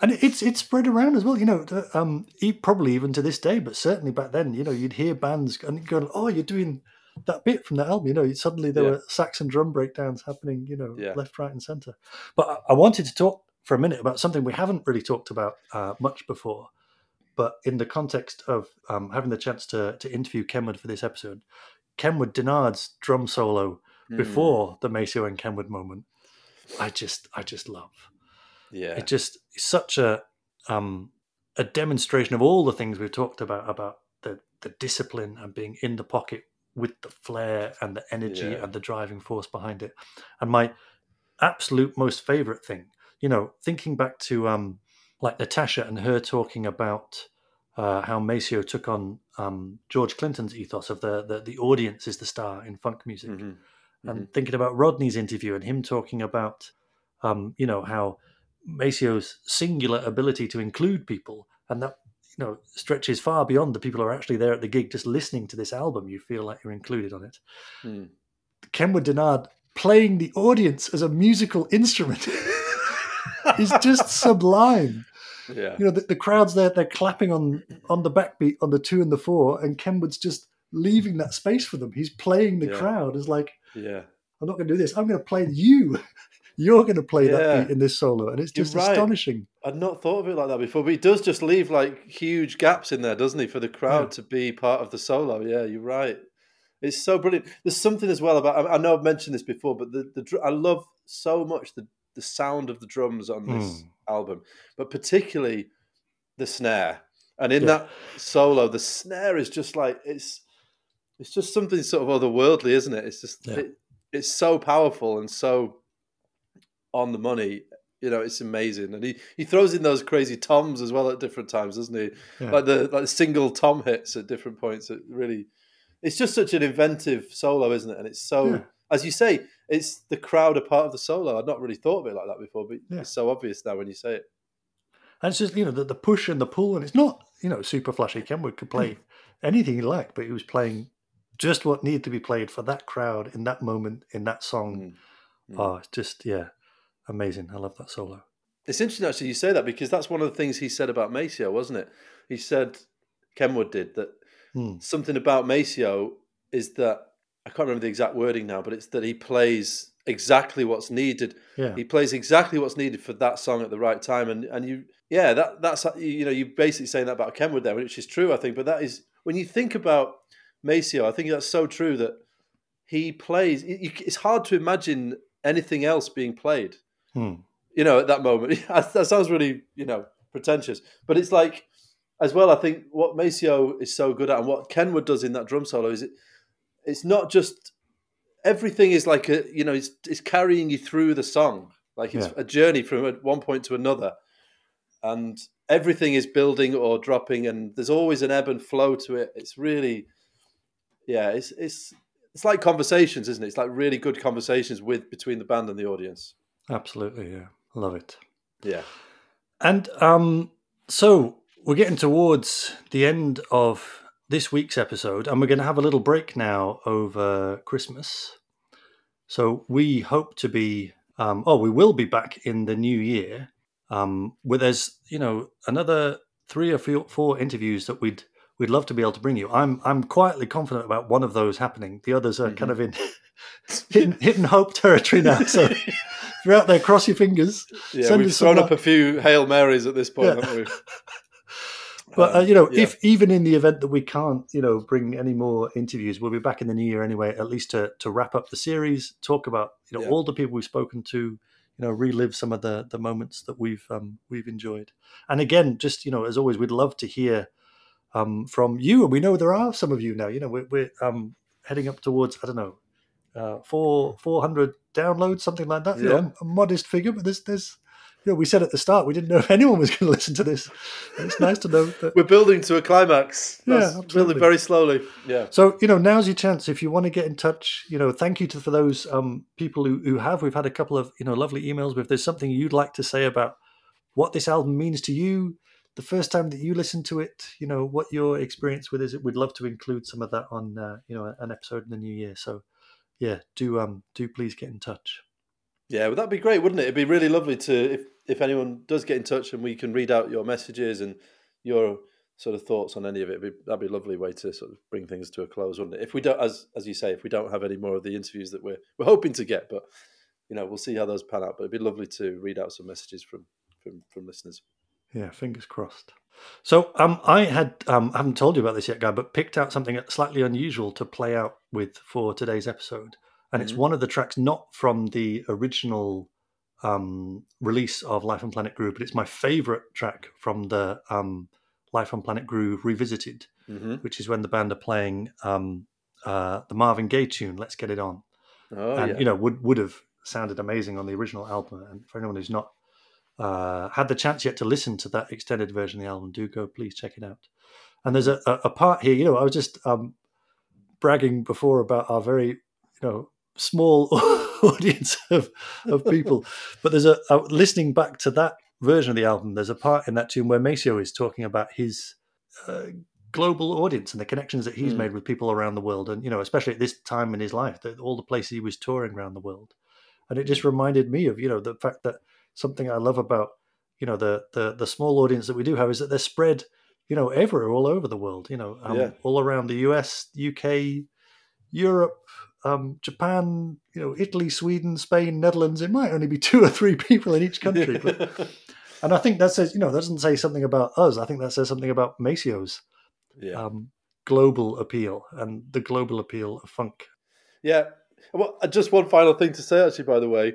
And it's it's spread around as well. You know, um, probably even to this day, but certainly back then, you know, you'd hear bands and go, "Oh, you're doing that bit from that album." You know, suddenly there Yeah. were sax and drum breakdowns happening. You know, Yeah. left, right, and center. But I, wanted to talk for a minute about something we haven't really talked about uh, much before, but in the context of um, having the chance to to interview Kenwood for this episode, Kenwood Dennard's drum solo Hmm. before the Maceo and Kenwood moment, I just I just love yeah, it just such a um a demonstration of all the things we've talked about about the the discipline and being in the pocket with the flair and the energy Yeah. and the driving force behind it and my absolute most favorite thing you know thinking back to um like natasha and her talking about uh, how Maceo took on um, George Clinton's ethos of the, the the audience is the star in funk music, Mhm. and thinking about Rodney's interview and him talking about, um, you know, how Maceo's singular ability to include people and that you know stretches far beyond the people who are actually there at the gig just listening to this album. You feel like you're included on it. Hmm. Kenwood Dennard playing the audience as a musical instrument is just sublime. yeah, You know, the, the crowd's there, they're clapping on on the backbeat on the two and the four, and Kenwood's just leaving that space for them. He's playing the Yeah. crowd as like, yeah. I'm not going to do this. I'm going to play you. You're going to play Yeah. that beat in this solo, and it's just right. astonishing. I'd not thought of it like that before, but he does just leave like huge gaps in there, doesn't he, for the crowd Yeah. to be part of the solo? Yeah, you're right. It's so brilliant. There's something as well about. I I know I've mentioned this before, but the the I love so much the the sound of the drums on this Mm. album, but particularly the snare. And in Yeah. that solo, the snare is just like it's it's just something sort of otherworldly, isn't it? It's just Yeah. it, it's so powerful and so on the money. You know, it's amazing, and he, he throws in those crazy toms as well at different times, doesn't he? Yeah. Like the like single tom hits at different points. It really, it's just such an inventive solo, isn't it? And it's so, Yeah. as you say, it's the crowd are part of the solo. I'd not really thought of it like that before, but Yeah. it's so obvious now when you say it. And it's just you know the, the push and the pull, and it's not you know super flashy. Kenwood could play anything he liked, but he was playing just what needed to be played for that crowd in that moment in that song. Mm. Oh, it's just yeah, amazing. I love that solo. It's interesting actually you say that because that's one of the things he said about Maceo, wasn't it? He said Kenwood did that Hmm. something about Maceo is that I can't remember the exact wording now, but it's that he plays exactly what's needed. Yeah, He plays exactly what's needed for that song at the right time, and and you yeah that that's you know you're basically saying that about Kenwood there, which is true I think. But that is when you think about Maceo, I think that's so true that he plays. It's hard to imagine anything else being played Hmm. you know, at that moment. that sounds really, you know, pretentious. But it's like, as well, I think what Maceo is so good at and what Kenwood does in that drum solo is it, it's not just, everything is like a, you know, it's, it's carrying you through the song. Like it's Yeah. a journey from one point to another. And everything is building or dropping and there's always an ebb and flow to it. It's really, yeah, it's, it's, it's like conversations, isn't it? It's like really good conversations with between the band and the audience. Absolutely. Yeah, love it. Yeah. And um, so we're getting towards the end of this week's episode, and we're going to have a little break now over Christmas. So we hope to be, um, oh, we will be back in the new year. Um, where there's, you know, another three or four, interviews that we'd we'd love to be able to bring you. I'm I'm quietly confident about one of those happening. The others are kind of in hidden, hidden hope territory now. So you're out there, cross your fingers. Yeah, Send we've thrown up a few Hail Marys at this point, Yeah. haven't we? But uh, Um, you know, yeah. if even in the event that we can't, you know, bring any more interviews, we'll be back in the new year anyway. At least to to wrap up the series, talk about you know Yeah. all the people we've spoken to, you know, relive some of the the moments that we've um, we've enjoyed. And again, just you know, as always, we'd love to hear um, from you. And we know there are some of you now. You know, we're, we're um, heading up towards I don't know uh, four four hundred downloads, something like that. You know, Yeah. a modest figure, but there's there's. You know, we said at the start we didn't know if anyone was going to listen to this. And it's nice to know that We're building to a climax. Yeah, absolutely. building very slowly. Yeah. So you know, now's your chance. If you want to get in touch, you know, thank you to for those um, people who, who have. We've had a couple of you know lovely emails. If there's something you'd like to say about what this album means to you, the first time that you listen to it, you know, what your experience with is, we'd love to include some of that on uh, you know an episode in the new year. So yeah, do um do please get in touch. Yeah, well, that'd be great, wouldn't it? It'd be really lovely to if if anyone does get in touch and we can read out your messages and your sort of thoughts on any of it. Be, that'd be a lovely way to sort of bring things to a close, wouldn't it? If we don't, as as you say, if we don't have any more of the interviews that we're we're hoping to get, but you know, we'll see how those pan out. But it'd be lovely to read out some messages from from from listeners. Yeah, fingers crossed. So um, I had um, I haven't told you about this yet, guy, but picked out something slightly unusual to play out with for today's episode, and it's Mhm. one of the tracks not from the original um, release of Life on Planet Groove, but it's my favorite track from the um, Life on Planet Groove revisited, Mm-hmm. which is when the band are playing um, uh, the Marvin Gaye tune "Let's Get It On." Oh and yeah, you know would would have sounded amazing on the original album. And for anyone who's not uh, had the chance yet to listen to that extended version of the album, do go please check it out. And there's a, a, a part here, you know, I was just um, bragging before about our very you know small audience of of people, but there's a, a listening back to that version of the album. There's a part in that tune where Maceo is talking about his. Uh, global audience and the connections that he's Mm. made with people around the world and you know especially at this time in his life that all the places he was touring around the world and it just reminded me of you know the fact that something i love about you know the the, the small audience that we do have is that they're spread you know everywhere all over the world you know um, Yeah. all around the us uk europe um, japan you know italy sweden spain netherlands it might only be two or three people in each country but, and i think that says you know that doesn't say something about us i think that says something about maceo's yeah. um, global appeal and the global appeal of funk. Yeah. Well, uh, just one final thing to say, actually. By the way,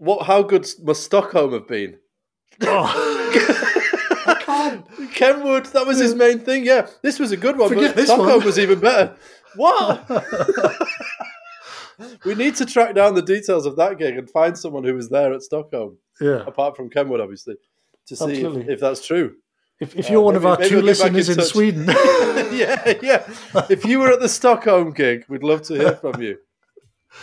what? How good must Stockholm have been? can't. Kenwood, that was his main thing. Yeah, this was a good one, Forget but this Stockholm one. was even better. What? we need to track down the details of that gig and find someone who was there at Stockholm, yeah. apart from Kenwood, obviously, to see if, Absolutely. if that's true. If, if Uh, you're one of maybe- our maybe two we'll get back listeners in in, touch. Sweden, yeah, yeah. If you were at the Stockholm gig, we'd love to hear from you.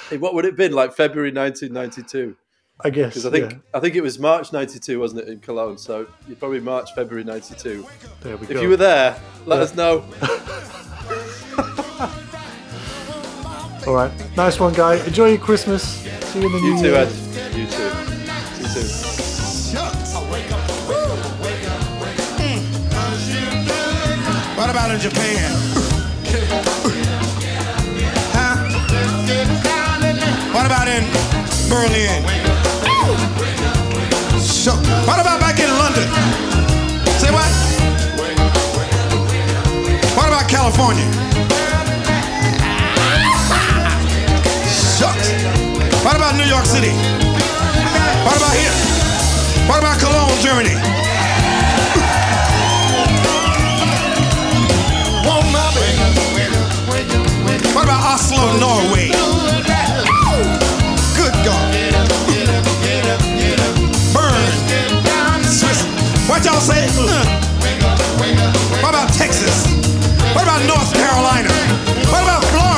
Hey, what would it have been like February 1992? I guess. Because I think yeah. I think it was March '92, wasn't it, in Cologne? So you're probably March, February '92. there we If go. you were there, let us know. All right. Nice one, guy. Enjoy your Christmas. See you in the You new too, year. Ed. You too. See you soon. What about in Japan? Huh? What about in Berlin? What about back in London? Say what? What about California? Shucks. What about New York City? What about here? What about Cologne, Germany? What about Oslo, Norway? Good God. What y'all say? What about Texas? What about North Carolina? What about Florida?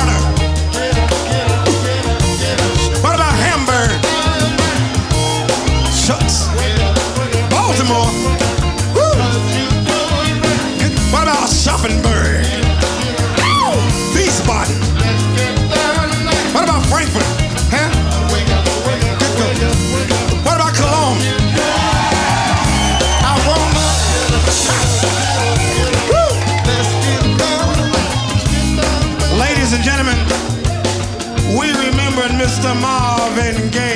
Mr. Marvin Gaye.